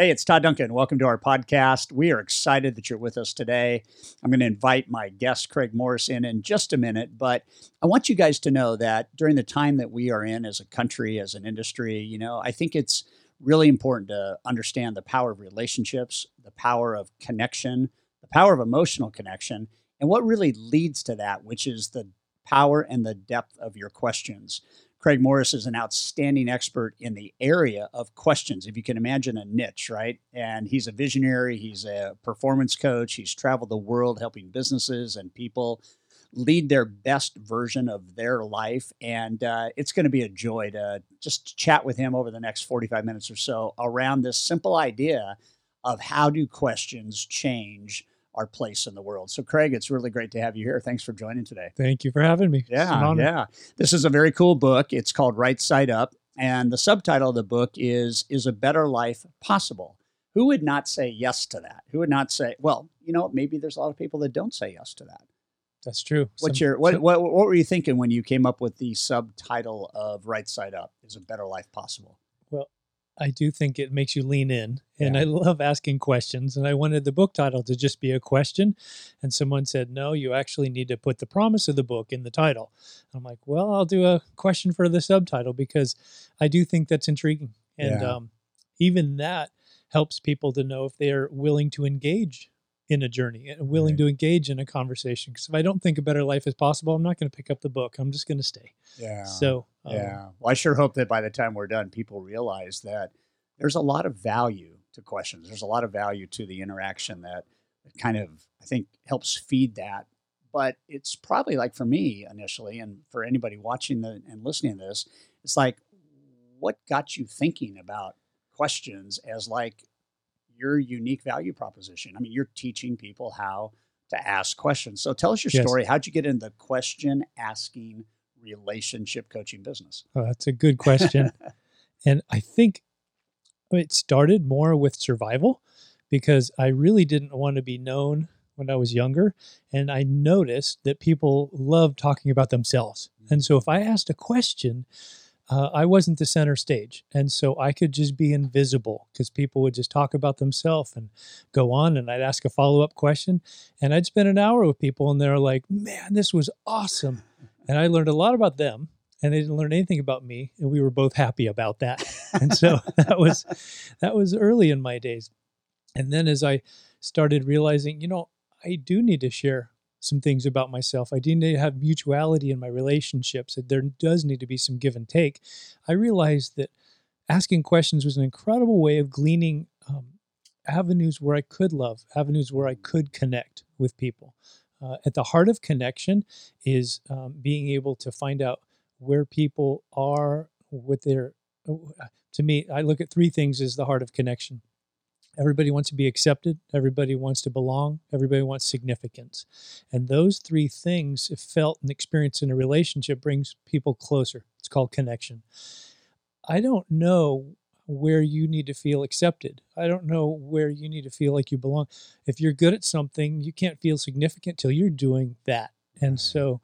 Hey, it's Todd Duncan. Welcome to our podcast. We are excited that you're with us today. I'm going to invite my guest, Craig Morris, in in just a minute, but I want you guys to know that during the time that we are in as a country, as an industry, you know, I think it's really important to understand the power of relationships, the power of connection, the power of emotional connection, and what really leads to that, which is the power and the depth of your questions. Craig Morris is an outstanding expert in the area of questions. If you can imagine a niche, right? And he's a visionary, he's a performance coach, he's traveled the world helping businesses and people lead their best version of their life. And uh, it's going to be a joy to just chat with him over the next 45 minutes or so around this simple idea of how do questions change our place in the world. So, Craig, it's really great to have you here. Thanks for joining today. Thank you for having me. Yeah, yeah. This is a very cool book. It's called Right Side Up, and the subtitle of the book is "Is a Better Life Possible?" Who would not say yes to that? Who would not say, well, you know, maybe there's a lot of people that don't say yes to that. That's true. What's Some, your what, what what were you thinking when you came up with the subtitle of Right Side Up? Is a better life possible? I do think it makes you lean in. And yeah. I love asking questions. And I wanted the book title to just be a question. And someone said, no, you actually need to put the promise of the book in the title. I'm like, well, I'll do a question for the subtitle because I do think that's intriguing. And yeah. um, even that helps people to know if they're willing to engage in a journey and willing right. to engage in a conversation. Because if I don't think a better life is possible, I'm not going to pick up the book. I'm just going to stay. Yeah. So, um, yeah. Well, I sure hope that by the time we're done, people realize that there's a lot of value to questions. There's a lot of value to the interaction that, that kind of, I think, helps feed that. But it's probably like for me initially, and for anybody watching the, and listening to this, it's like, what got you thinking about questions as like your unique value proposition. I mean, you're teaching people how to ask questions. So tell us your yes. story. How'd you get in the question asking relationship coaching business? Oh, that's a good question. and I think it started more with survival because I really didn't want to be known when I was younger. And I noticed that people love talking about themselves. And mm. so if I asked a question, uh, I wasn't the center stage. And so I could just be invisible because people would just talk about themselves and go on. And I'd ask a follow up question. And I'd spend an hour with people and they're like, man, this was awesome. And I learned a lot about them. And they didn't learn anything about me, and we were both happy about that. and so that was that was early in my days. And then as I started realizing, you know, I do need to share some things about myself. I do need to have mutuality in my relationships. There does need to be some give and take. I realized that asking questions was an incredible way of gleaning um, avenues where I could love, avenues where I could connect with people. Uh, at the heart of connection is um, being able to find out where people are what they're. to me, I look at three things as the heart of connection Everybody wants to be accepted. Everybody wants to belong. Everybody wants significance. And those three things, if felt and experienced in a relationship, brings people closer. It's called connection. I don't know where you need to feel accepted. I don't know where you need to feel like you belong. If you're good at something, you can't feel significant till you're doing that. And so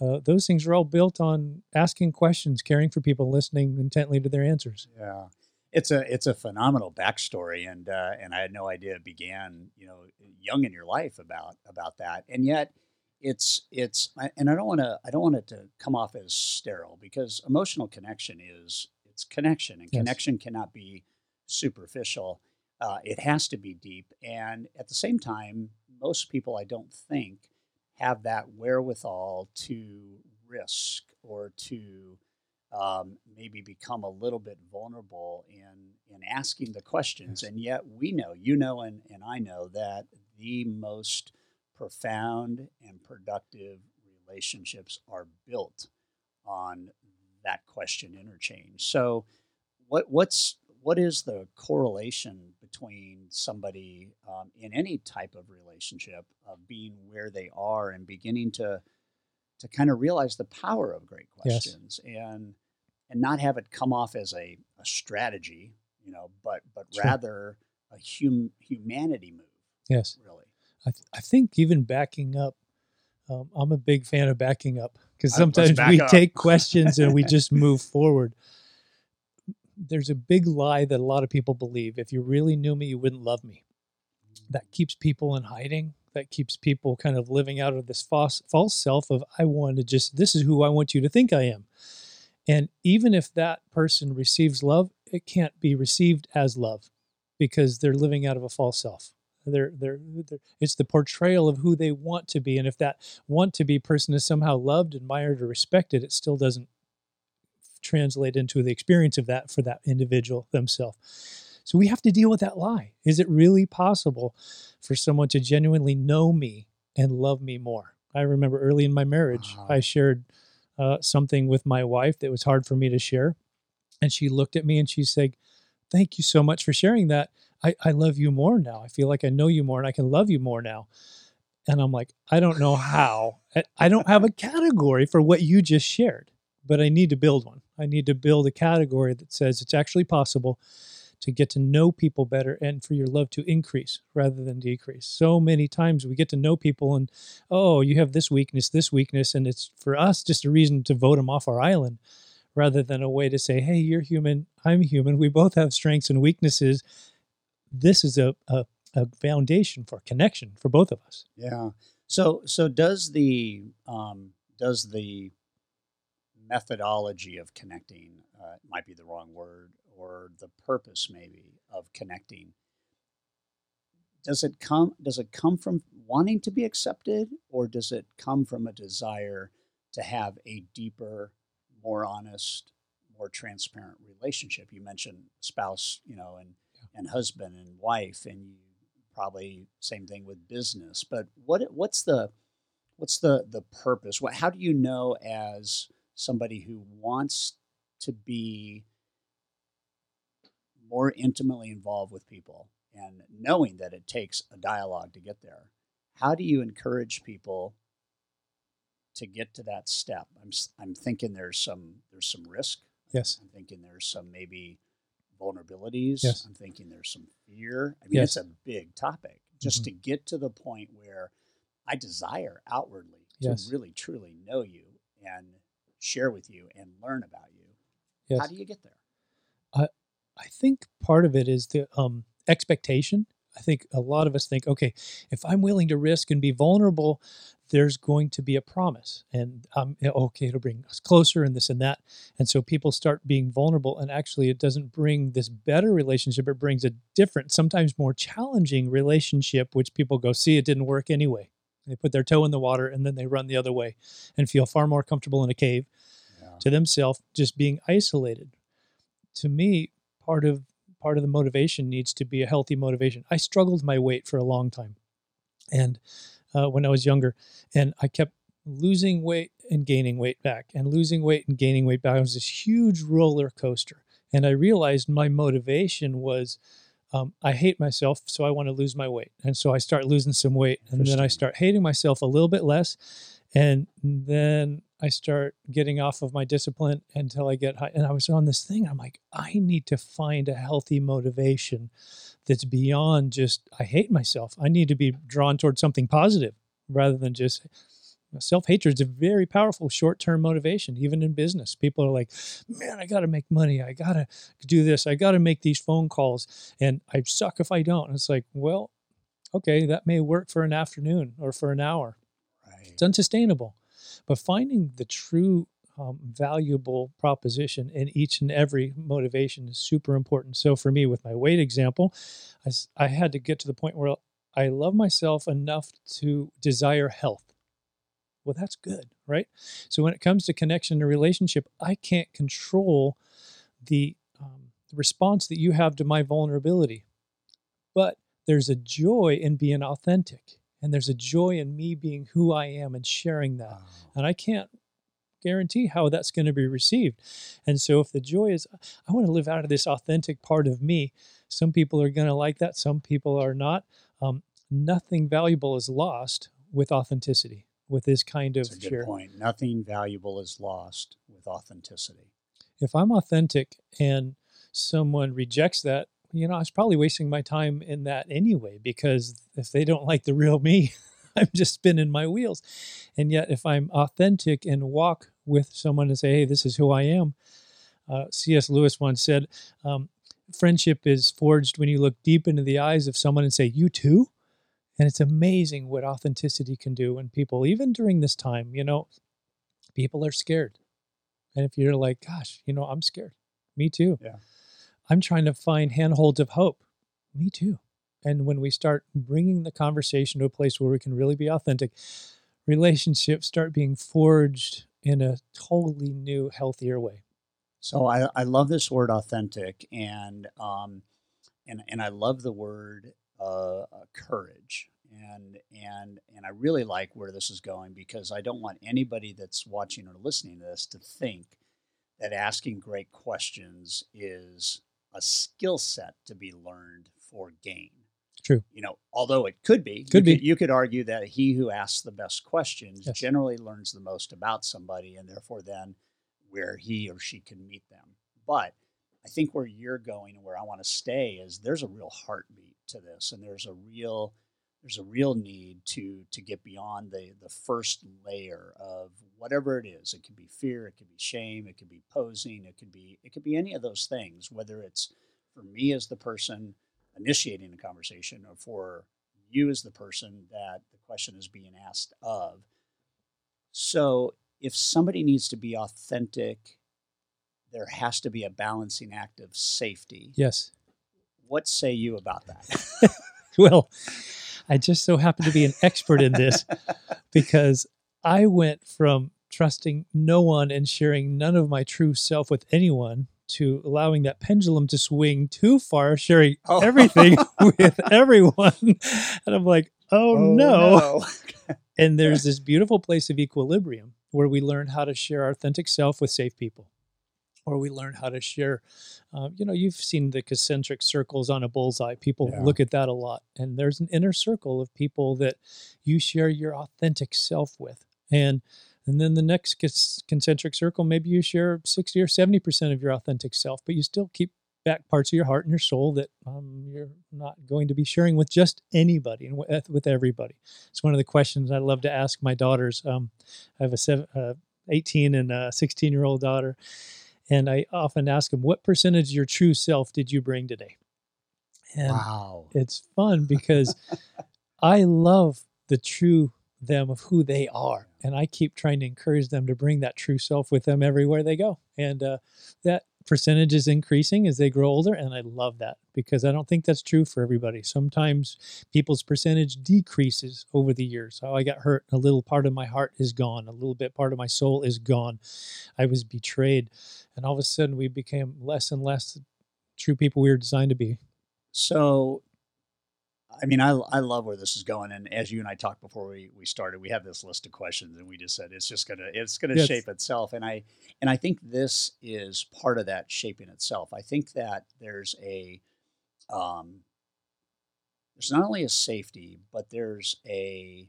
uh, those things are all built on asking questions, caring for people, listening intently to their answers. Yeah it's a it's a phenomenal backstory, and uh, and I had no idea it began you know young in your life about about that, and yet it's it's and I don't want to I don't want it to come off as sterile because emotional connection is it's connection, and yes. connection cannot be superficial. Uh, it has to be deep, and at the same time, most people I don't think have that wherewithal to risk or to um, maybe become a little bit vulnerable in in asking the questions. Yes. And yet we know, you know, and, and I know that the most profound and productive relationships are built on that question interchange. So what what's what is the correlation between somebody um, in any type of relationship of being where they are and beginning to to kind of realize the power of great Yes. questions and and not have it come off as a, a strategy, you know, but but Sure. rather a hum, humanity move, Yes. really. I, th- I think even backing up, um, I'm a big fan of backing up because sometimes we up. take questions and we just move forward. There's a big lie that a lot of people believe. If you really knew me, you wouldn't love me. That keeps people in hiding. That keeps people kind of living out of this false, false self of, I want to just, this is who I want you to think I am. And even if that person receives love, it can't be received as love because they're living out of a false self. They're, they're, they're, it's the portrayal of who they want to be. And if that want to be person is somehow loved, admired, or respected, it still doesn't translate into the experience of that for that individual themselves. So we have to deal with that lie. Is it really possible for someone to genuinely know me and love me more? I remember early in my marriage, Wow. I shared uh, something with my wife that was hard for me to share. And she looked at me and she said, Thank you so much for sharing that. I, I love you more now. I feel like I know you more and I can love you more now. And I'm like, I don't know how. I- I don't have a category for what you just shared, but I need to build one. I need to build a category that says it's actually possible to get to know people better and for your love to increase rather than decrease. So many times we get to know people and, oh, you have this weakness, this weakness. And it's for us just a reason to vote them off our island rather than a way to say, hey, you're human, I'm human. We both have strengths and weaknesses. This is a, a, a foundation for connection for both of us. Yeah. So so does the um, does the methodology of connecting uh, might be the wrong word or the purpose maybe of connecting. Does it come does it come from wanting to be accepted or does it come from a desire to have a deeper more honest more transparent relationship? You mentioned spouse you know and and husband and wife and you probably same thing with business but what what's the what's the the purpose? What how do you know as somebody who wants to be more intimately involved with people and knowing that it takes a dialogue to get there how do you encourage people to get to that step i'm i'm thinking there's some there's some risk Yes. i'm thinking there's some maybe vulnerabilities Yes. i'm thinking there's some fear i mean Yes. it's a big topic just Mhm. to get to the point where i desire outwardly Yes. to really truly know you and share with you and learn about you Yes. how do you get there I think part of it is the um, expectation. I think a lot of us think, okay, if I'm willing to risk and be vulnerable, there's going to be a promise, and um, okay, it'll bring us closer, and this and that. And so people start being vulnerable, and actually, it doesn't bring this better relationship. It brings a different, sometimes more challenging relationship, which people go, see, it didn't work anyway. They put their toe in the water, and then they run the other way, and feel far more comfortable in a cave yeah. to themselves just being isolated to me part of part of the motivation needs to be a healthy motivation. I struggled my weight for a long time and uh, when i was younger and i kept losing weight and gaining weight back and losing weight and gaining weight back. It was this huge roller coaster and i realized my motivation was um, i hate myself so i want to lose my weight and so i start losing some weight and then i start hating myself a little bit less and then I start getting off of my discipline until I get high. And I was on this thing. I'm like, I need to find a healthy motivation that's beyond just, I hate myself. I need to be drawn towards something positive rather than just self hatred is a very powerful short term motivation, even in business. People are like, man, I got to make money. I got to do this. I got to make these phone calls. And I suck if I don't. And it's like, well, okay, that may work for an afternoon or for an hour right it's unsustainable. But finding the true um, valuable proposition in each and every motivation is super important. So for me, with my weight example, I, I had to get to the point where I love myself enough to desire health. Well, that's good, right? So when it comes to connection and relationship, I can't control the, um, the response that you have to my vulnerability, but there's a joy in being authentic and there's a joy in me being who I am and sharing that. Wow. And I can't guarantee how that's going to be received. And so if the joy is I want to live out of this authentic part of me, some people are going to like that, some people are not. Um, nothing valuable is lost with authenticity. with this kind of That's a good share. point. Nothing valuable is lost with authenticity. If I'm authentic and someone rejects that, you know, I was probably wasting my time in that anyway, because if they don't like the real me, I'm just spinning my wheels. And yet, if I'm authentic and walk with someone and say, hey, this is who I am, uh, C.S. Lewis once said, um, friendship is forged when you look deep into the eyes of someone and say, you too? And it's amazing what authenticity can do when people, even during this time, you know, people are scared. And if you're like, gosh, you know, I'm scared. Me too. Yeah. I'm trying to find handholds of hope. Me too. And when we start bringing the conversation to a place where we can really be authentic, relationships start being forged in a totally new, healthier way. So I, I love this word authentic and um, and and I love the word uh, uh, courage and and and I really like where this is going because I don't want anybody that's watching or listening to this to think that asking great questions is a skill set to be learned for gain. True. You know, although it could be, Could you be. you could argue that he who asks the best questions Yes. generally learns the most about somebody, and therefore then where he or she can meet them. But I think where you're going and where I want to stay is there's a real heartbeat to this, and there's a real there's a real need to to get beyond the the first layer of whatever it is. It could be fear, it could be shame, it could be posing, it could be it could be any of those things. Whether it's for me as the person initiating the conversation, or for you as the person that the question is being asked of. So if somebody needs to be authentic, there has to be a balancing act of safety. Yes. What say you about that? Well, I just so happen to be an expert in this because I went from trusting no one and sharing none of my true self with anyone to allowing that pendulum to swing too far, sharing Oh. everything with everyone. And I'm like, oh, oh no. And there's this beautiful place of equilibrium where we learn how to share our authentic self with safe people. Or we learn how to share, uh, you know, you've seen the concentric circles on a bullseye. People Yeah. look at that a lot. And there's an inner circle of people that you share your authentic self with. And and then the next concentric circle, maybe you share 60 or 70% of your authentic self, but you still keep back parts of your heart and your soul that um, you're not going to be sharing with just anybody and with, with everybody. It's one of the questions I love to ask my daughters. Um, I have a seven, uh, 18 and a 16 year old daughter, and I often ask them, "What percentage of your true self did you bring today?" And wow. it's fun because I love the true them of who they are, and I keep trying to encourage them to bring that true self with them everywhere they go, and uh, that percentage is increasing as they grow older, and I love that because I don't think that's true for everybody. Sometimes people's percentage decreases over the years. Oh, I got hurt. A little part of my heart is gone. A little bit part of my soul is gone. I was betrayed, and all of a sudden we became less and less true people we were designed to be. So, I mean, I, I love where this is going. And as you and I talked before we, we started, we have this list of questions and we just said, it's just going to, it's to Yes. shape itself. And I, and I think this is part of that shaping itself. I think that there's a, um, there's not only a safety, but there's a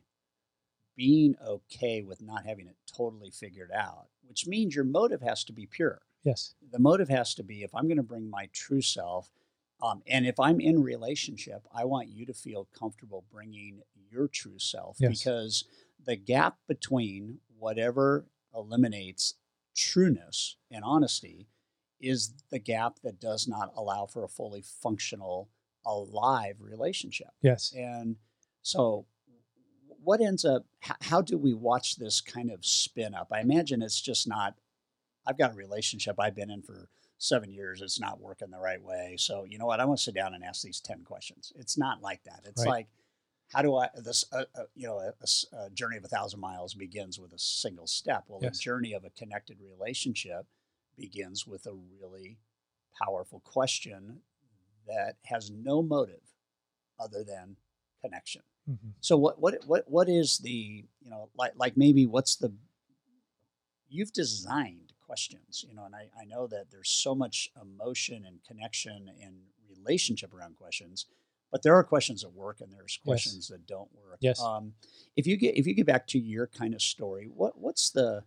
being okay with not having it totally figured out, which means your motive has to be pure Yes. the motive has to be if I'm going to bring my true self, um, and if I'm in relationship, I want you to feel comfortable bringing your true self Yes. because the gap between whatever eliminates trueness and honesty is the gap that does not allow for a fully functional, alive relationship. Yes. And so, what ends up, h- how do we watch this kind of spin up? I imagine it's just not, I've got a relationship I've been in for seven years. It's not working the right way. So, you know what? I want to sit down and ask these 10 questions. It's not like that. It's Right. like, how do I, this, uh, uh, you know, a journey of a thousand miles begins with a single step. Well, Yes. the journey of a connected relationship begins with a really powerful question that has no motive other than connection. hmm So what what what what is the you know like like maybe what's the you've designed questions you know and I, I know that there's so much emotion and connection and relationship around questions but there are questions that work and there's questions that don't work. Yes. Um, if you get if you get back to your kind of story, what what's the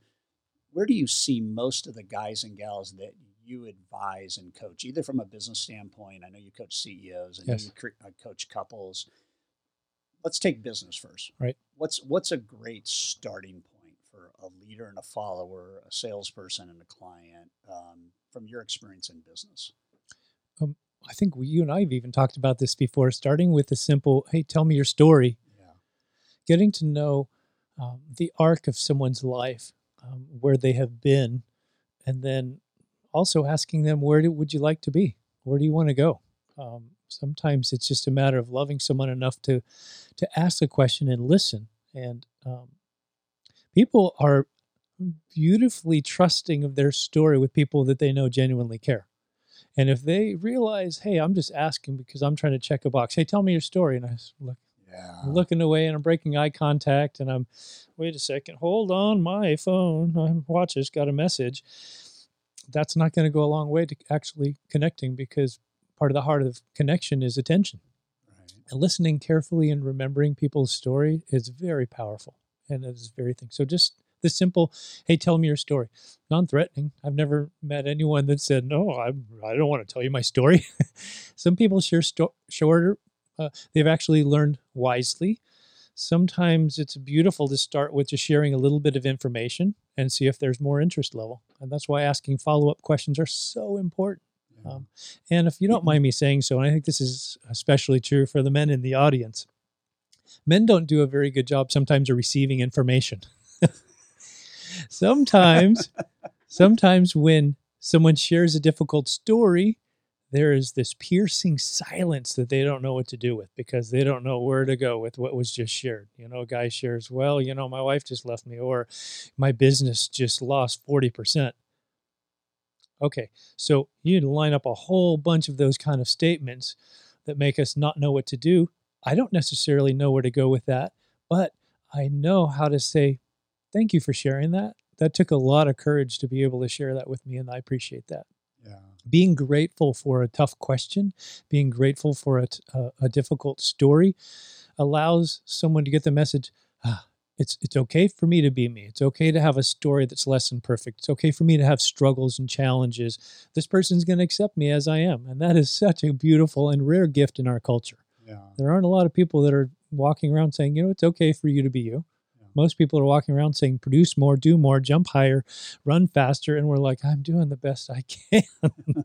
where do you see most of the guys and gals that you advise and coach, either from a business standpoint? I know you coach CEOs and Yes. you cre- uh, coach couples. Let's take business first. Right. What's what's a great starting point a leader and a follower, a salesperson and a client, um, from your experience in business? I think we, you and I have even talked about this before, starting with the simple, hey, tell me your story, Yeah. getting to know um, the arc of someone's life, um, where they have been, and then also asking them, where do, would you like to be? Where do you want to go? Um, sometimes it's just a matter of loving someone enough to to ask a question and listen. And um, people are beautifully trusting of their story with people that they know genuinely care. And if they realize, hey, I'm just asking because I'm trying to check a box. Hey, tell me your story. And I look, Yeah. I'm looking away and I'm breaking eye contact and I'm, wait a second, hold on, my phone, my watch has got a message. That's not going to go a long way to actually connecting because part of the heart of connection is attention. Right. And listening carefully and remembering people's story is very powerful and it is very thing. So just the simple, hey, tell me your story. Non-threatening. I've never met anyone that said, no, I, I don't want to tell you my story. Some people share sto- shorter. Uh, they've actually learned wisely. Sometimes it's beautiful to start with just sharing a little bit of information and see if there's more interest level. And that's why asking follow-up questions are so important. Um, And if you don't mind me saying so, and I think this is especially true for the men in the audience, men don't do a very good job sometimes of receiving information. sometimes, sometimes when someone shares a difficult story, there is this piercing silence that they don't know what to do with because they don't know where to go with what was just shared. You know, a guy shares, well, you know, my wife just left me, or my business just lost 40%. Okay, so you line up a whole bunch of those kind of statements that make us not know what to do. I don't necessarily know where to go with that, but I know how to say, thank you for sharing that. That took a lot of courage to be able to share that with me, and I appreciate that. Yeah. Being grateful for a tough question, being grateful for a difficult story allows someone to get the message ah, it's, it's okay for me to be me. It's okay to have a story that's less than perfect. It's okay for me to have struggles and challenges. This person's going to accept me as I am. And that is such a beautiful and rare gift in our culture. Yeah. There aren't a lot of people that are walking around saying, you know, it's okay for you to be you. Yeah. Most people are walking around saying, produce more, do more, jump higher, run faster. And we're like, I'm doing the best I can.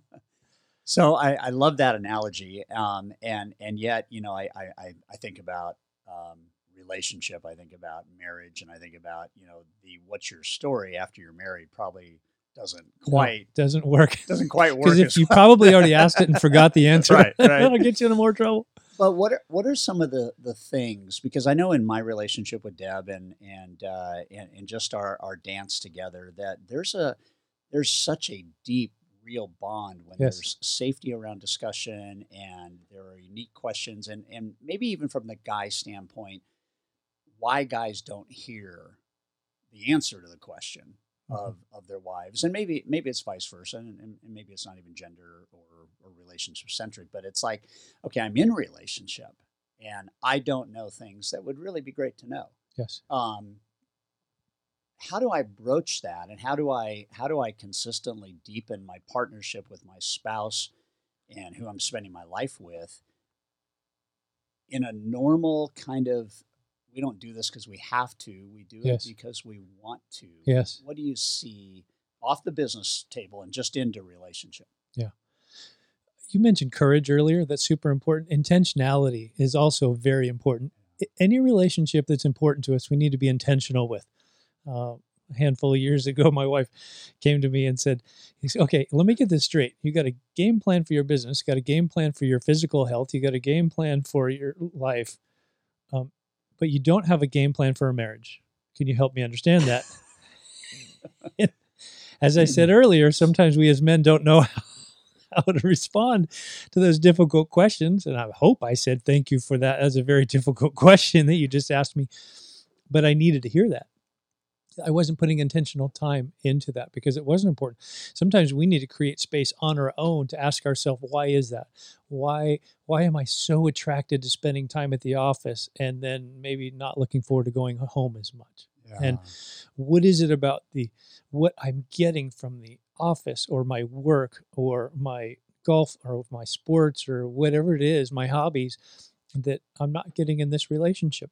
So I, I love that analogy, um, and and yet you know I I, I- think about um, relationship, I think about marriage, and I think about you know the what's your story after you're married probably doesn't No, quite doesn't work. doesn't quite work. Because if you well. probably already asked it and forgot the answer, Right, right. that'll get you into more trouble. But what are, what are some of the, the things? Because I know in my relationship with Deb and and uh, and, and just our, our dance together that there's a there's such a deep real bond when Yes. there's safety around discussion and there are unique questions and and maybe even from the guy standpoint why guys don't hear the answer to the question. Of, of their wives and maybe maybe it's vice versa and, and, and maybe it's not even gender or, or relationship centric but it's like okay i'm in a relationship and i don't know things that would really be great to know Yes. um, how do i broach that and how do i how do i consistently deepen my partnership with my spouse and who i'm spending my life with in a normal kind of we don't do this because we have to we do Yes. it because we want to Yes. what do you see off the business table and just into relationship Yeah. You mentioned courage earlier. That's super important. Intentionality is also very important. Any relationship that's important to us, we need to be intentional with. Uh, a handful of years ago, my wife came to me and said, Okay, let me get this straight. You got a game plan for your business, you got a game plan for your physical health, you got a game plan for your life, um, but you don't have a game plan for a marriage. Can you help me understand that? as I said earlier, sometimes we as men don't know how, how to respond to those difficult questions. And I hope I said thank you for that. That's a very difficult question that you just asked me. But I needed to hear that. I wasn't putting intentional time into that because it wasn't important. Sometimes we need to create space on our own to ask ourselves, why is that? Why why am I so attracted to spending time at the office and then maybe not looking forward to going home as much? Yeah. And what is it about the what I'm getting from the office or my work or my golf or my sports or whatever it is, my hobbies that I'm not getting in this relationship?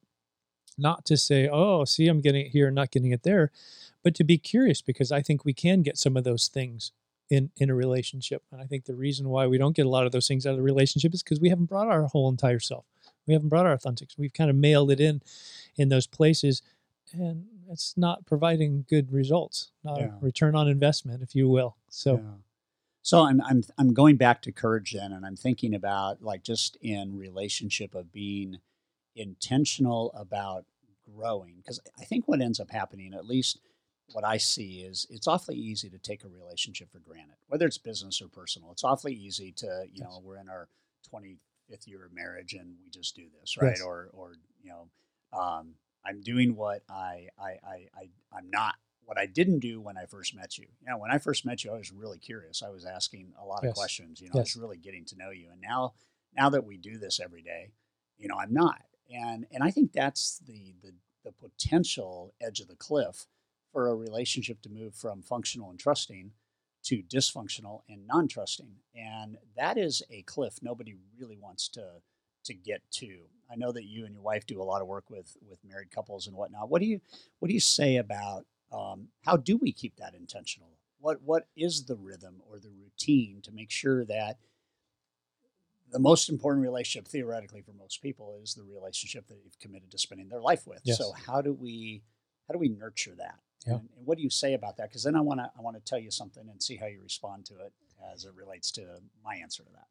Not to say, oh, see, I'm getting it here not getting it there, but to be curious because I think we can get some of those things in in a relationship. And I think the reason why we don't get a lot of those things out of the relationship is because we haven't brought our whole entire self. We haven't brought our authentic. We've kind of mailed it in in those places, and it's not providing good results, not Yeah. a return on investment, if you will. So Yeah. So I'm I'm I'm going back to courage then, and I'm thinking about like just in relationship of being intentional about growing because I think what ends up happening, at least what I see, is it's awfully easy to take a relationship for granted, whether it's business or personal. It's awfully easy to you know Yes. we're in our 25th year of marriage and we just do this right, Yes. or or you know um, I'm doing what I I I, I I'm not what I didn't do when I first met you. You know, when I first met you, I was really curious. I was asking a lot of questions. You know, I was really getting to know you. And now, now that we do this every day, you know, I'm not. And and I think that's the the the potential edge of the cliff for a relationship to move from functional and trusting to dysfunctional and non-trusting. And that is a cliff nobody really wants to to get to. I know that you and your wife do a lot of work with with married couples and whatnot. What do you what do you say about um, how do we keep that intentional? What what is the rhythm or the routine to make sure that the most important relationship theoretically for most people is the relationship that you've committed to spending their life with. Yes. So how do we how do we nurture that? Yeah. And, and what do you say about that? Because then I want to I want to tell you something and see how you respond to it as it relates to my answer to that.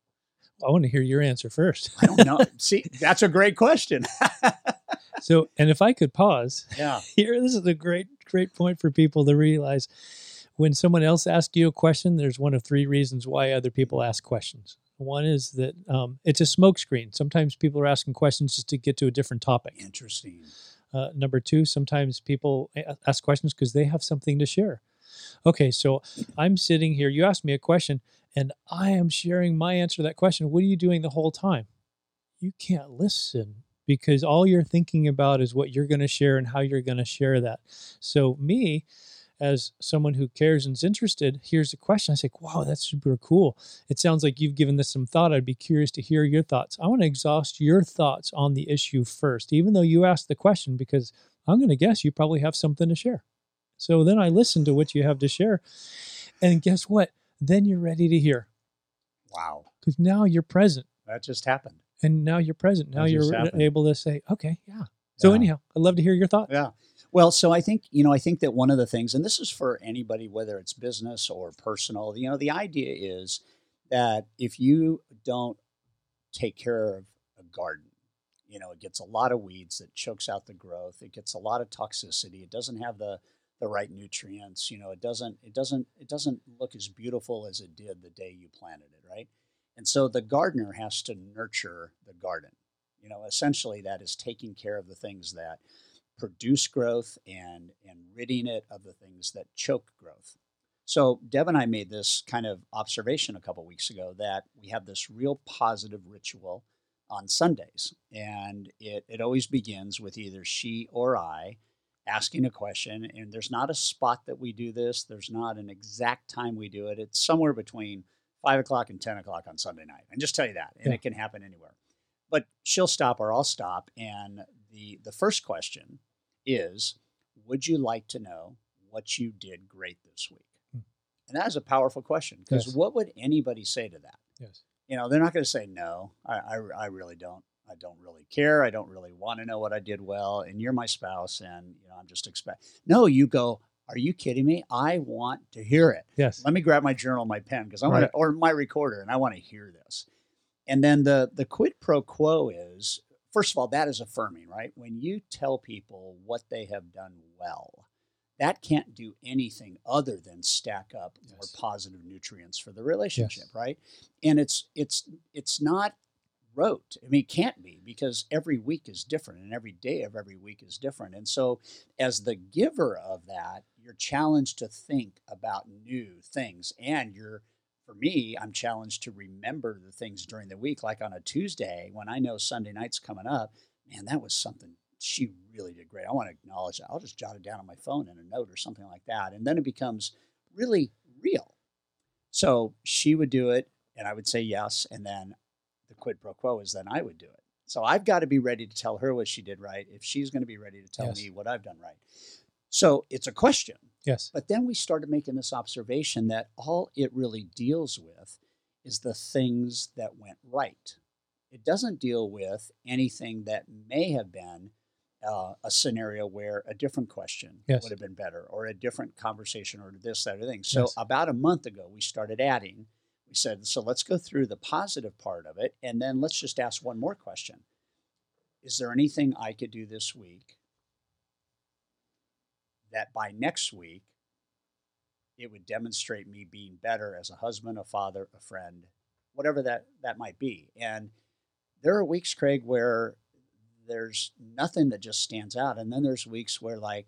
I want to hear your answer first. I don't know. see, that's a great question. so, and if I could pause, yeah. here this is a great great point for people to realize when someone else asks you a question there's one of three reasons why other people ask questions one is that um, it's a smokescreen. Sometimes people are asking questions just to get to a different topic. Interesting. uh, number two sometimes people ask questions because they have something to share. Okay so i'm sitting here you asked me a question and i am sharing my answer to that question. What are you doing the whole time? You can't listen because all you're thinking about is what you're going to share and how you're going to share that. So, me, as someone who cares and is interested, here's the question. I say, wow, that's super cool. It sounds like you've given this some thought. I'd be curious to hear your thoughts. I want to exhaust your thoughts on the issue first, even though you asked the question, because I'm going to guess you probably have something to share. So then I listen to what you have to share. And guess what? Then you're ready to hear Wow. because now you're present That just happened. and now you're present. Now you're happened. able to say, okay, yeah. So Yeah. anyhow, I'd love to hear your thoughts. Yeah. Well, so I think, you know, I think that one of the things, and this is for anybody, whether it's business or personal, you know, the idea is that if you don't take care of a garden, you know, it gets a lot of weeds that chokes out the growth. It gets a lot of toxicity. It doesn't have the the right nutrients. You know, it doesn't it doesn't it doesn't look as beautiful as it did the day you planted it, right? And so the gardener has to nurture the garden. You know, essentially that is taking care of the things that produce growth and and ridding it of the things that choke growth. So Deb and I made this kind of observation a couple weeks ago that we have this real positive ritual on Sundays, and it it always begins with either she or I asking a question. And there's not a spot that we do this. There's not an exact time we do it. It's somewhere between five o'clock and ten o'clock on Sunday night. And just tell you that, and Yeah. it can happen anywhere. But she'll stop or I'll stop, and the the first question is would you like to know what you did great this week Hmm. and that is a powerful question because Yes. what would anybody say to that Yes. you know they're not going to say no I, I i really don't i don't really care i don't really want to know what i did well and you're my spouse and you know i'm just expect no you go are you kidding me i want to hear it Yes. let me grab my journal my pen because i want Right. to or my recorder and i want to hear this and then the the quid pro quo is first of all that is affirming right when you tell people what they have done well that can't do anything other than stack up Yes. more positive nutrients for the relationship Yes. right and it's it's it's not rote. I mean, it can't be because every week is different and every day of every week is different. And so, as the giver of that, you're challenged to think about new things. And you're, for me, I'm challenged to remember the things during the week. Like on a Tuesday, when I know Sunday night's coming up, man, that was something she really did great. I want to acknowledge that. I'll just jot it down on my phone in a note or something like that. And then it becomes really real. So she would do it, and I would say yes. And then the quid pro quo is then I would do it. So I've got to be ready to tell her what she did right if she's going to be ready to tell Yes. me what I've done right. So it's a question. Yes. But then we started making this observation that all it really deals with is the things that went right. It doesn't deal with anything that may have been uh, a scenario where a different question Yes. would have been better or a different conversation or this, that, or thing. So Yes. about a month ago, we started adding. We said, so let's go through the positive part of it and then let's just ask one more question. Is there anything I could do this week that by next week it would demonstrate me being better as a husband, a father, a friend, whatever that that might be. And there are weeks, Craig, where there's nothing that just stands out, and then there's weeks where like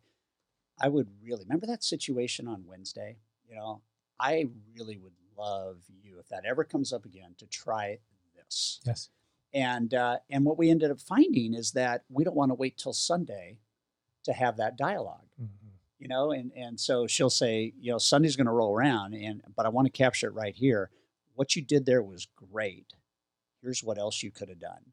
I would really remember that situation on Wednesday. You know, I really would love you if that ever comes up again to try this. Yes. And uh, and what we ended up finding is that we don't want to wait till Sunday to have that dialogue Mhm. You know and and so she'll say you know sunday's going to roll around and but i want to capture it right here what you did there was great here's what else you could have done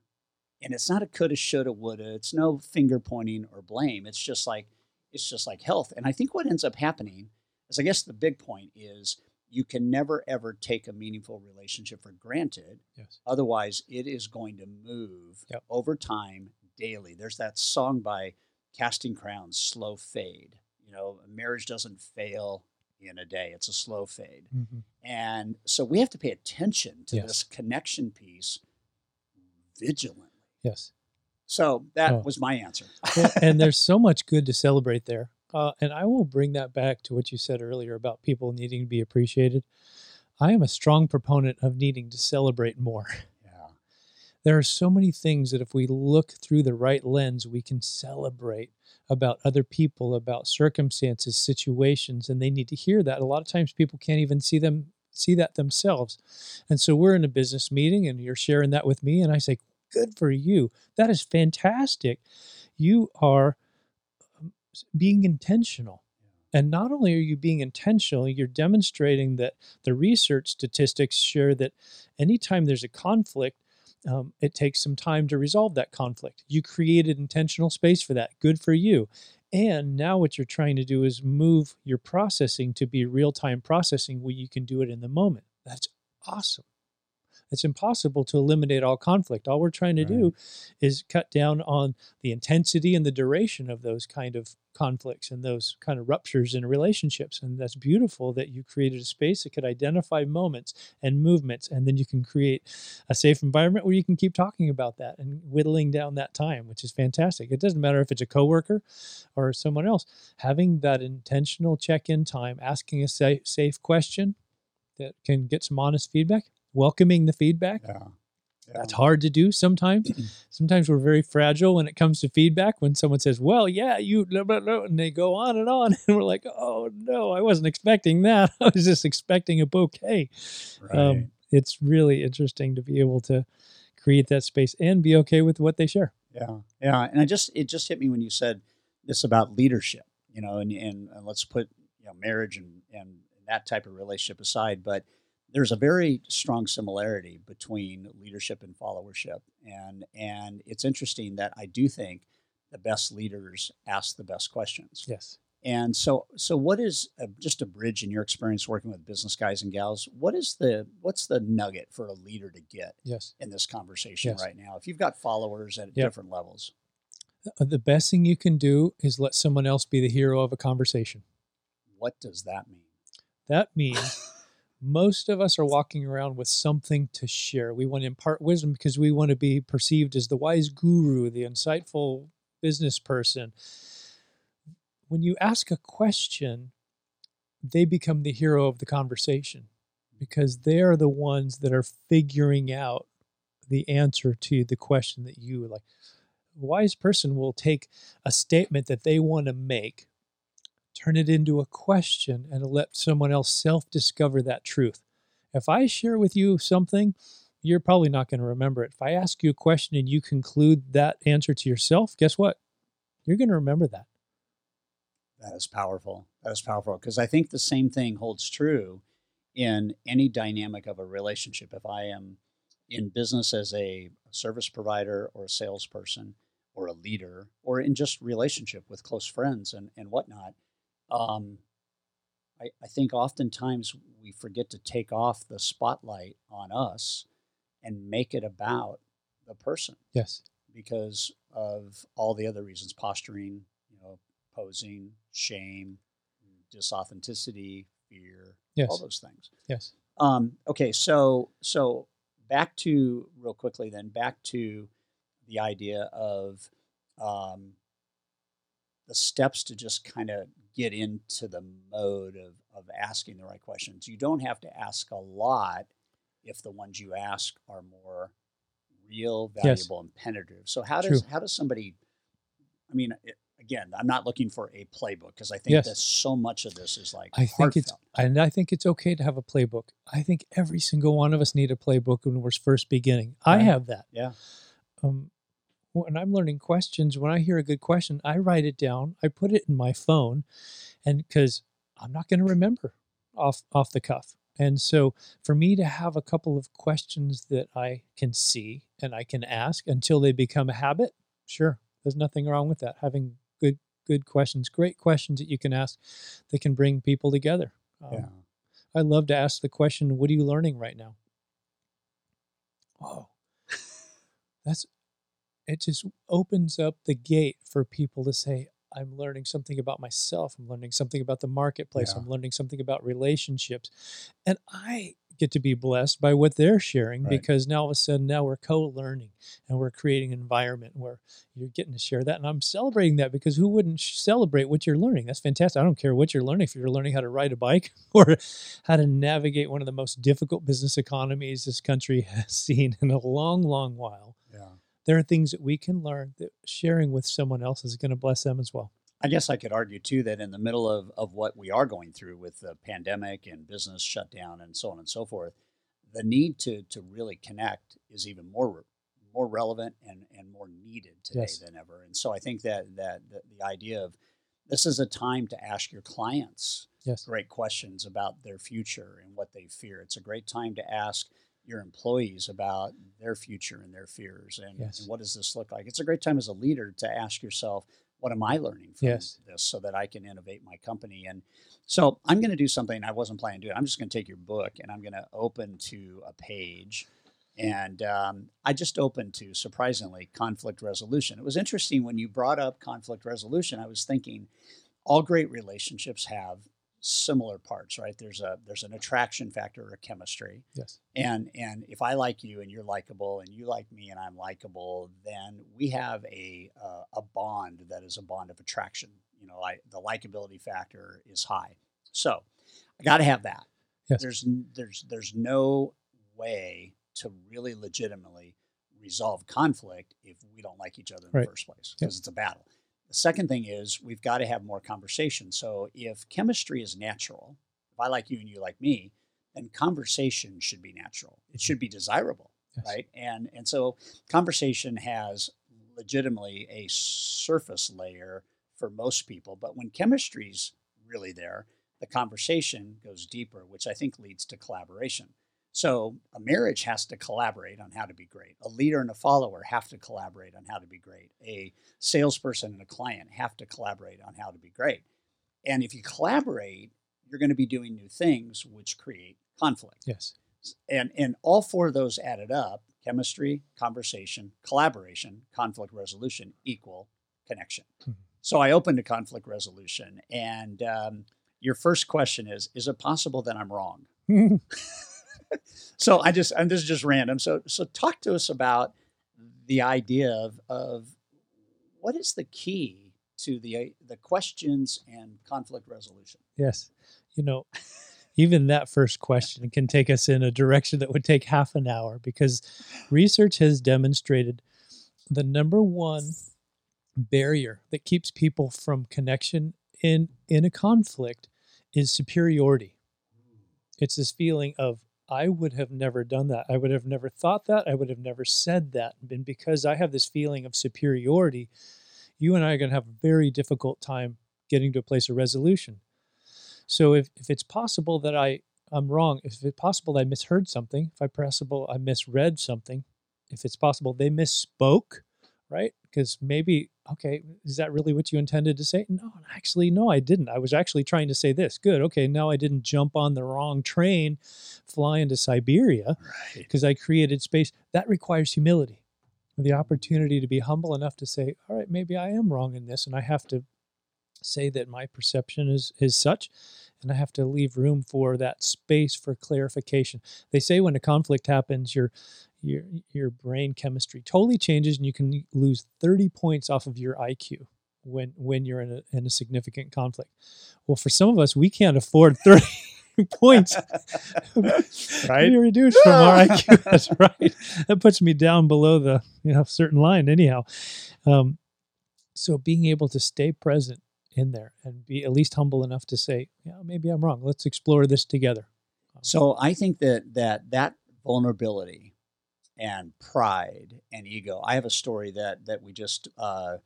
and it's not a coulda shoulda woulda it's no finger pointing or blame it's just like it's just like health and i think what ends up happening is i guess the big point is you can never ever take a meaningful relationship for granted Yes. Otherwise, it is going to move Yep. over time daily. There's that song by Casting Crowns, Slow Fade. You know, marriage doesn't fail in a day, it's a slow fade. Mhm. And so we have to pay attention to Yes. this connection piece vigilantly. Yes. So that Oh. was my answer. and, and there's so much good to celebrate there. Uh, and I will bring that back to what you said earlier about people needing to be appreciated. I am a strong proponent of needing to celebrate more. There are so many things that if we look through the right lens, we can celebrate about other people, about circumstances, situations, and they need to hear that. A lot of times people can't even see them see that themselves. And so we're in a business meeting and you're sharing that with me and I say, "Good for you. That is fantastic. You are um, being intentional." And not only are you being intentional, you're demonstrating that the research statistics share that anytime there's a conflict, um, it takes some time to resolve that conflict. You created intentional space for that. Good for you. And now what you're trying to do is move your processing to be real time processing where you can do it in the moment. That's awesome. It's impossible to eliminate all conflict. All we're trying to do is cut down on the intensity and the duration of those kind of conflicts and those kind of ruptures in relationships. And that's beautiful that you created a space that could identify moments and movements, and then you can create a safe environment where you can keep talking about that and whittling down that time, which is fantastic. It doesn't matter if it's a coworker or someone else. Having that intentional check-in time, asking a safe, safe question that can get some honest feedback, welcoming the feedback. Yeah. That's hard to do sometimes. sometimes we're very fragile when it comes to feedback. When someone says, "Well, yeah, you," blah, blah, blah," and they go on and on, and we're like, "Oh no, I wasn't expecting that. I was just expecting a bouquet." Right. Um, it's really interesting to be able to create that space and be okay with what they share. Yeah, yeah, and I just it just hit me when you said this about leadership, you know, and and, and let's put you know marriage and and that type of relationship aside, but there's a very strong similarity between leadership and followership, and and it's interesting that I do think the best leaders ask the best questions. Yes. And so, so what is a, just a bridge in your experience working with business guys and gals? What is the what's the nugget for a leader to get Yes. in this conversation Yes. right now? If you've got followers at Yep. different levels, Uh, The best thing you can do is let someone else be the hero of a conversation. what does that mean? That means most of us are walking around with something to share. We want to impart wisdom because we want to be perceived as the wise guru, the insightful business person. When you ask a question, they become the hero of the conversation because they are the ones that are figuring out the answer to the question that you like. A wise person will take a statement that they want to make, turn it into a question, and let someone else self discover that truth. If I share with you something, you're probably not going to remember it. If I ask you a question and you conclude that answer to yourself, guess what? You're going to remember that. That is powerful. That is powerful because I think the same thing holds true in any dynamic of a relationship. If I am in business as a service provider or a salesperson or a leader or in just relationship with close friends and, and whatnot, um, I, I think oftentimes we forget to take off the spotlight on us and make it about the person. Yes. Because of all the other reasons posturing, you know, posing, shame, disauthenticity, fear, yes. all those things. Yes. Um, okay, so so back to real quickly then back to the idea of um, the steps to just kind of get into the mode of, of asking the right questions. You don't have to ask a lot if the ones you ask are more real, valuable, yes. and penetrative. So how does True. how does somebody? I mean, it, again, I'm not looking for a playbook because I think yes. that so much of this is like I think heartfelt. it's and I think it's okay to have a playbook. I think every single one of us need a playbook when we're first beginning. Right. I have that. Yeah. Um, when I'm learning questions, when I hear a good question, I write it down. I put it in my phone, and because I'm not going to remember off off the cuff. And so for me to have a couple of questions that I can see and I can ask until they become a habit, sure, there's nothing wrong with that. Having good good questions, great questions that you can ask that can bring people together. Um, yeah. I love to ask the question, what are you learning right now? Oh, that's it just opens up the gate for people to say, I'm learning something about myself. I'm learning something about the marketplace. Yeah. I'm learning something about relationships. And I get to be blessed by what they're sharing right. because now all of a sudden now we're co-learning and we're creating an environment where you're getting to share that and i'm celebrating that because who wouldn't celebrate what you're learning that's fantastic i don't care what you're learning if you're learning how to ride a bike or how to navigate one of the most difficult business economies this country has seen in a long long while there are things that we can learn that sharing with someone else is going to bless them as well I guess I could argue too that in the middle of, of what we are going through with the pandemic and business shutdown and so on and so forth, the need to to really connect is even more more relevant and, and more needed today yes. than ever. And so I think that that the, the, idea of this is a time to ask your clients yes. great questions about their future and what they fear. It's a great time to ask your employees about their future and their fears and, yes. and what does this look like. It's a great time as a leader to ask yourself what am I learning from yes. this so that I can innovate my company? And so I'm going to do something I wasn't planning to do. I'm just going to take your book and I'm going to open to a page. And um, I just opened to, surprisingly, conflict resolution. It was interesting when you brought up conflict resolution. I was thinking all great relationships have similar parts, right? There's a there's an attraction factor or chemistry. Yes. And and if I like you and you're likable and you like me and I'm likable, then we have a uh, a bond that is a bond of attraction. You know, I, the likability factor is high. So I got to have that. Yes. There's there's there's no way to really legitimately resolve conflict if we don't like each other in right. the first place because yep. it's a battle. The second thing is we've got to have more conversation. So if chemistry is natural, if I like you and you like me, then conversation should be natural. It should mm-hmm. be desirable, yes. right? And and so conversation has legitimately a surface layer for most people, but when chemistry's really there, the conversation goes deeper, which I think leads to collaboration. So a marriage has to collaborate on how to be great. A leader and a follower have to collaborate on how to be great. A salesperson and a client have to collaborate on how to be great. And if you collaborate, you're going to be doing new things which create conflict. Yes. And and all four of those added up, chemistry, conversation, collaboration, conflict resolution equal connection. Mm-hmm. So I opened to conflict resolution and um, your first question is is it possible that I'm wrong? so I just, and this is just random. So, so talk to us about the idea of, of what is the key to the the questions and conflict resolution. Yes, you know, even that first question can take us in a direction that would take half an hour because research has demonstrated the number one barrier that keeps people from connection in in a conflict is superiority. It's this feeling of I would have never done that. I would have never thought that. I would have never said that. And because I have this feeling of superiority, you and I are going to have a very difficult time getting to a place of resolution. So if, if it's possible that I, I'm wrong, if it's possible that I misheard something, if I possible I misread something, if it's possible they misspoke, right? Because maybe, okay, is that really what you intended to say? No, actually, no, I didn't. I was actually trying to say this. Good. Okay, now I didn't jump on the wrong train, fly into Siberia because right. I created space. That requires humility, the opportunity to be humble enough to say, all right, maybe I am wrong in this, and I have to say that my perception is is such and I have to leave room for that space for clarification. They say when a conflict happens, your your your brain chemistry totally changes and you can lose 30 points off of your IQ when when you're in a in a significant conflict. Well, for some of us, we can't afford 30 points. right? You reduce from our IQ. That's right. That puts me down below the you know certain line anyhow. Um, so being able to stay present in there and be at least humble enough to say, yeah, maybe I'm wrong. Let's explore this together. So I think that that that vulnerability and pride and ego. I have a story that that we just uh,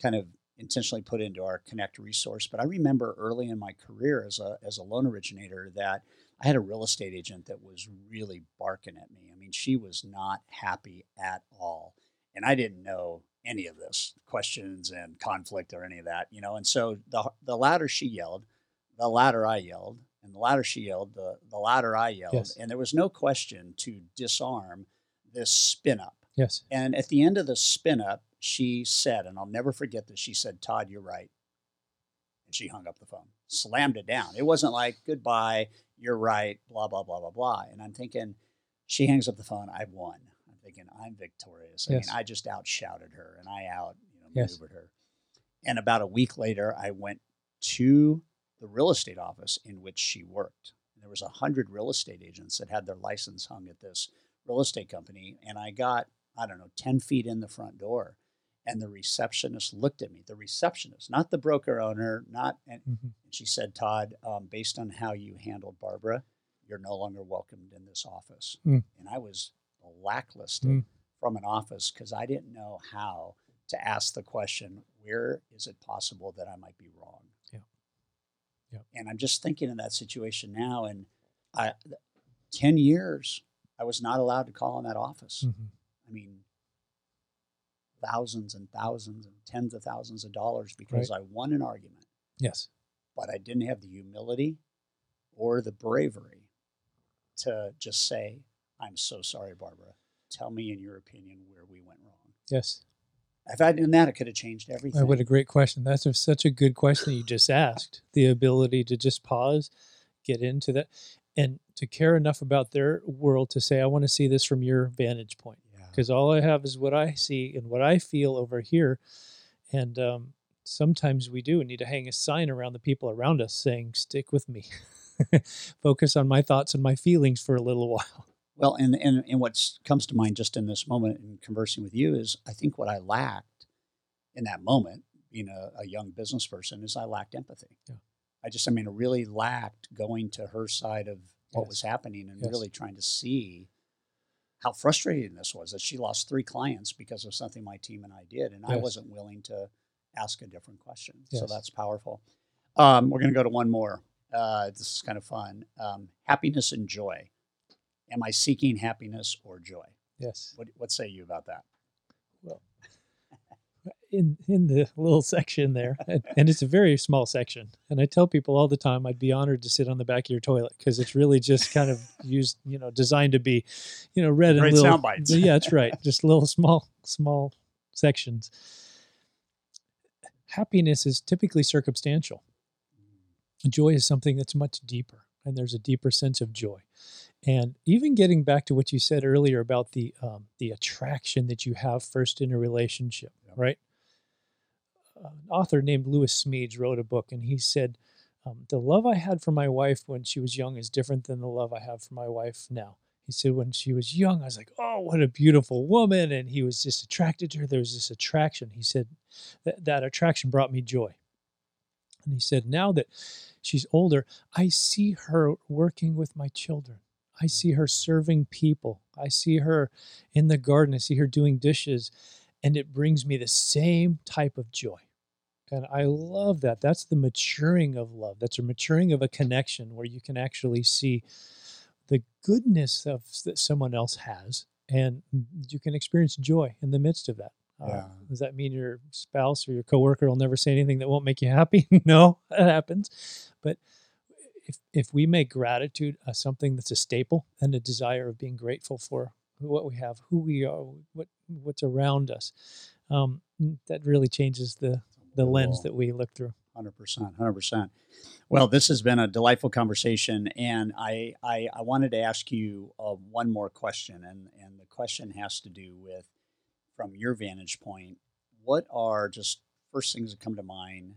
kind of intentionally put into our Connect resource. But I remember early in my career as a as a loan originator that I had a real estate agent that was really barking at me. I mean, she was not happy at all, and I didn't know any of this questions and conflict or any of that, you know. And so the the louder she yelled, the louder I yelled, and the louder she yelled, the the louder I yelled, yes. and there was no question to disarm this spin up. Yes. And at the end of the spin up, she said, and I'll never forget this. She said, "Todd, you're right," and she hung up the phone, slammed it down. It wasn't like goodbye, you're right, blah blah blah blah blah. And I'm thinking, she hangs up the phone. I've won I'm thinking I'm victorious. I yes. mean, I just outshouted her and I out you know maneuvered yes. her. And about a week later, I went to the real estate office in which she worked. There was a hundred real estate agents that had their license hung at this real estate company, and I got I don't know ten feet in the front door, and the receptionist looked at me. The receptionist, not the broker owner, not. And mm-hmm. she said, "Todd, um, based on how you handled Barbara, you're no longer welcomed in this office." Mm. And I was blacklisted mm. from an office because I didn't know how to ask the question, where is it possible that I might be wrong? Yeah. Yeah. And I'm just thinking in that situation now, and I, 10 years, I was not allowed to call in that office. Mm-hmm. I mean, thousands and thousands and tens of thousands of dollars because right. I won an argument. Yes. But I didn't have the humility or the bravery to just say, I'm so sorry, Barbara. Tell me, in your opinion, where we went wrong. Yes. If I'd done that, it could have changed everything. what a great question. That's a, such a good question you just asked. The ability to just pause, get into that, and to care enough about their world to say, I want to see this from your vantage point. Because yeah. all I have is what I see and what I feel over here. And um, sometimes we do need to hang a sign around the people around us saying, Stick with me. Focus on my thoughts and my feelings for a little while. Well, and, and, and what comes to mind just in this moment in conversing with you is I think what I lacked in that moment, being a, a young business person, is I lacked empathy. Yeah. I just, I mean, I really lacked going to her side of what yes. was happening and yes. really trying to see how frustrating this was that she lost three clients because of something my team and I did. And yes. I wasn't willing to ask a different question. So that's powerful. Um, we're going to go to one more. Uh, this is kind of fun. Um, happiness and joy. Am I seeking happiness or joy? Yes. What, what say you about that? Well, in in the little section there, and it's a very small section, and I tell people all the time, I'd be honored to sit on the back of your toilet because it's really just kind of used, you know, designed to be, you know, read in little. sound bites. yeah, that's right. Just little small small sections. Happiness is typically circumstantial. Joy is something that's much deeper, and there's a deeper sense of joy and even getting back to what you said earlier about the um, the attraction that you have first in a relationship, right? An author named Lewis Smedes wrote a book, and he said um, the love I had for my wife when she was young is different than the love I have for my wife now. He said when she was young, I was like, oh, what a beautiful woman. And he was just attracted to her. There was this attraction. He said that, that attraction brought me joy. And he said, now that she's older, I see her working with my children. I see her serving people. I see her in the garden. I see her doing dishes. And it brings me the same type of joy. And I love that. That's the maturing of love. That's a maturing of a connection where you can actually see the goodness of that someone else has and you can experience joy in the midst of that. Uh, yeah. Uh, does that mean your spouse or your coworker will never say anything that won't make you happy? no, that happens. But if if we make gratitude uh, something that's a staple and a desire of being grateful for what we have, who we are, what what's around us, um, that really changes the the lens that we look through. Hundred percent, hundred percent. Well, this has been a delightful conversation, and I I, I wanted to ask you uh, one more question, and and the question has to do with, from your vantage point, what are just first things that come to mind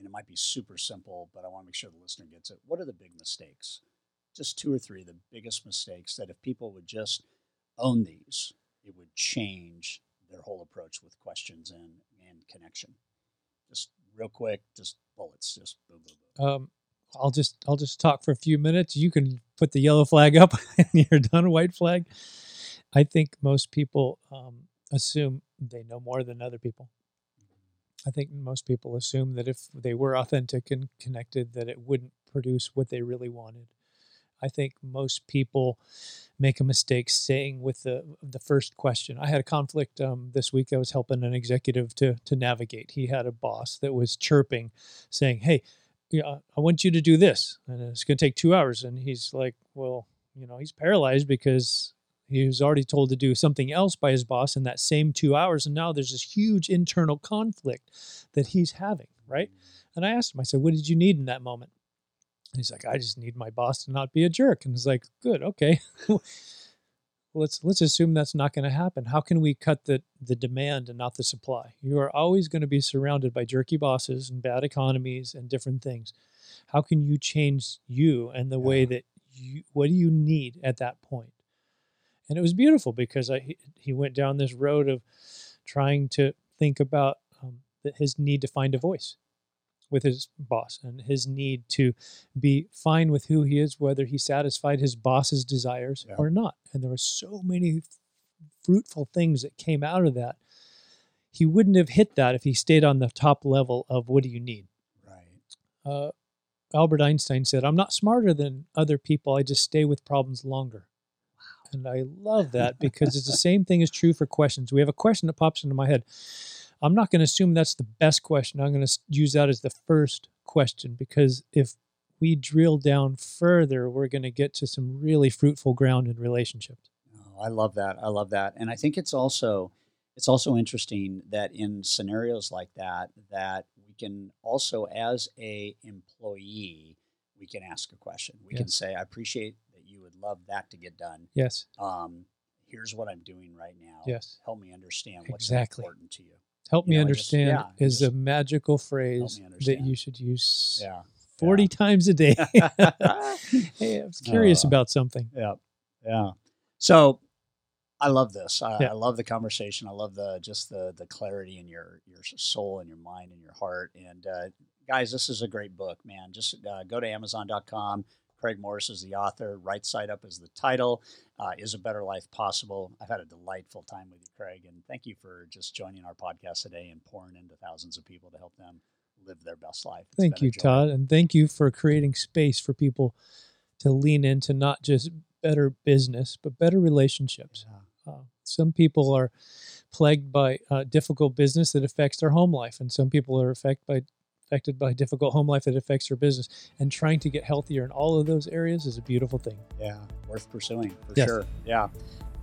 and it might be super simple, but I want to make sure the listener gets it. What are the big mistakes? Just two or three, the biggest mistakes that if people would just own these, it would change their whole approach with questions and, and connection. Real quick, just bullets, just boom, boom, boom. Um, I'll just I'll just talk for a few minutes. You can put the yellow flag up and you're done. White flag. I think most people um, assume they know more than other people. I think most people assume that if they were authentic and connected, that it wouldn't produce what they really wanted. I think most people make a mistake saying with the the first question. I had a conflict um, this week. I was helping an executive to to navigate. He had a boss that was chirping, saying, "Hey, yeah, I want you to do this, and it's going to take two hours." And he's like, "Well, you know, he's paralyzed because he was already told to do something else by his boss in that same two hours. And now there's this huge internal conflict that he's having, right? And I asked him, I said, What did you need in that moment? He's like, I just need my boss to not be a jerk. And it's like, good, okay. let's let's assume that's not going to happen. How can we cut the the demand and not the supply? You are always going to be surrounded by jerky bosses and bad economies and different things. How can you change you and the yeah. way that you what do you need at that point? and it was beautiful because I, he, he went down this road of trying to think about um, his need to find a voice with his boss and his need to be fine with who he is, whether he satisfied his boss's desires yeah. or not. And there were so many fruitful things that came out of that. He wouldn't have hit that if he stayed on the top level of what do you need. Right. Uh, Albert Einstein said, "I'm not smarter than other people. I just stay with problems longer." Wow. And I love that because it's the same thing is true for questions. We have a question that pops into my head. I'm not going to assume that's the best question. I'm going to use that as the first question because if we drill down further, we're going to get to some really fruitful ground in relationships. Oh, I love that. I love that. And I think it's also it's also interesting that in scenarios like that that we can also as a employee we can ask a question. We yes. can say I appreciate that you would love that to get done. Yes. Um, here's what I'm doing right now. Yes. Help me understand what's exactly. important to you. Help me know, understand just, yeah, is just, a magical phrase that you should use yeah. 40 yeah. times a day. hey, I was curious uh, about something. Yeah. Yeah. So I love this. I. I, love the conversation. I love the just the the clarity in your your soul and your mind and your heart. And uh, guys, this is a great book, man. Just uh, go to Amazon.com, Craig Morris is the author. Right Side Up is the title. Uh, is a Better Life Possible? I've had a delightful time with you, Craig, and thank you for just joining our podcast today and pouring into thousands of people to help them live their best life. It's thank you, Todd, and thank you for creating space for people to lean into not just better business, but better relationships. Yeah. Uh, some people are plagued by uh, difficult business that affects their home life, and some people are affected by affected by difficult home life that affects your business. And trying to get healthier in all of those areas is a beautiful thing. Yeah, worth pursuing for yes. sure. Yeah.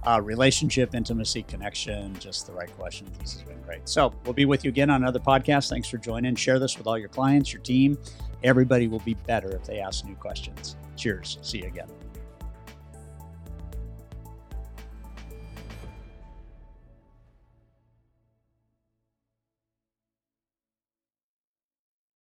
Uh, relationship, intimacy, connection, just the right questions. This has been great. So we'll be with you again on another podcast. Thanks for joining. Share this with all your clients, your team. Everybody will be better if they ask new questions. Cheers. See you again.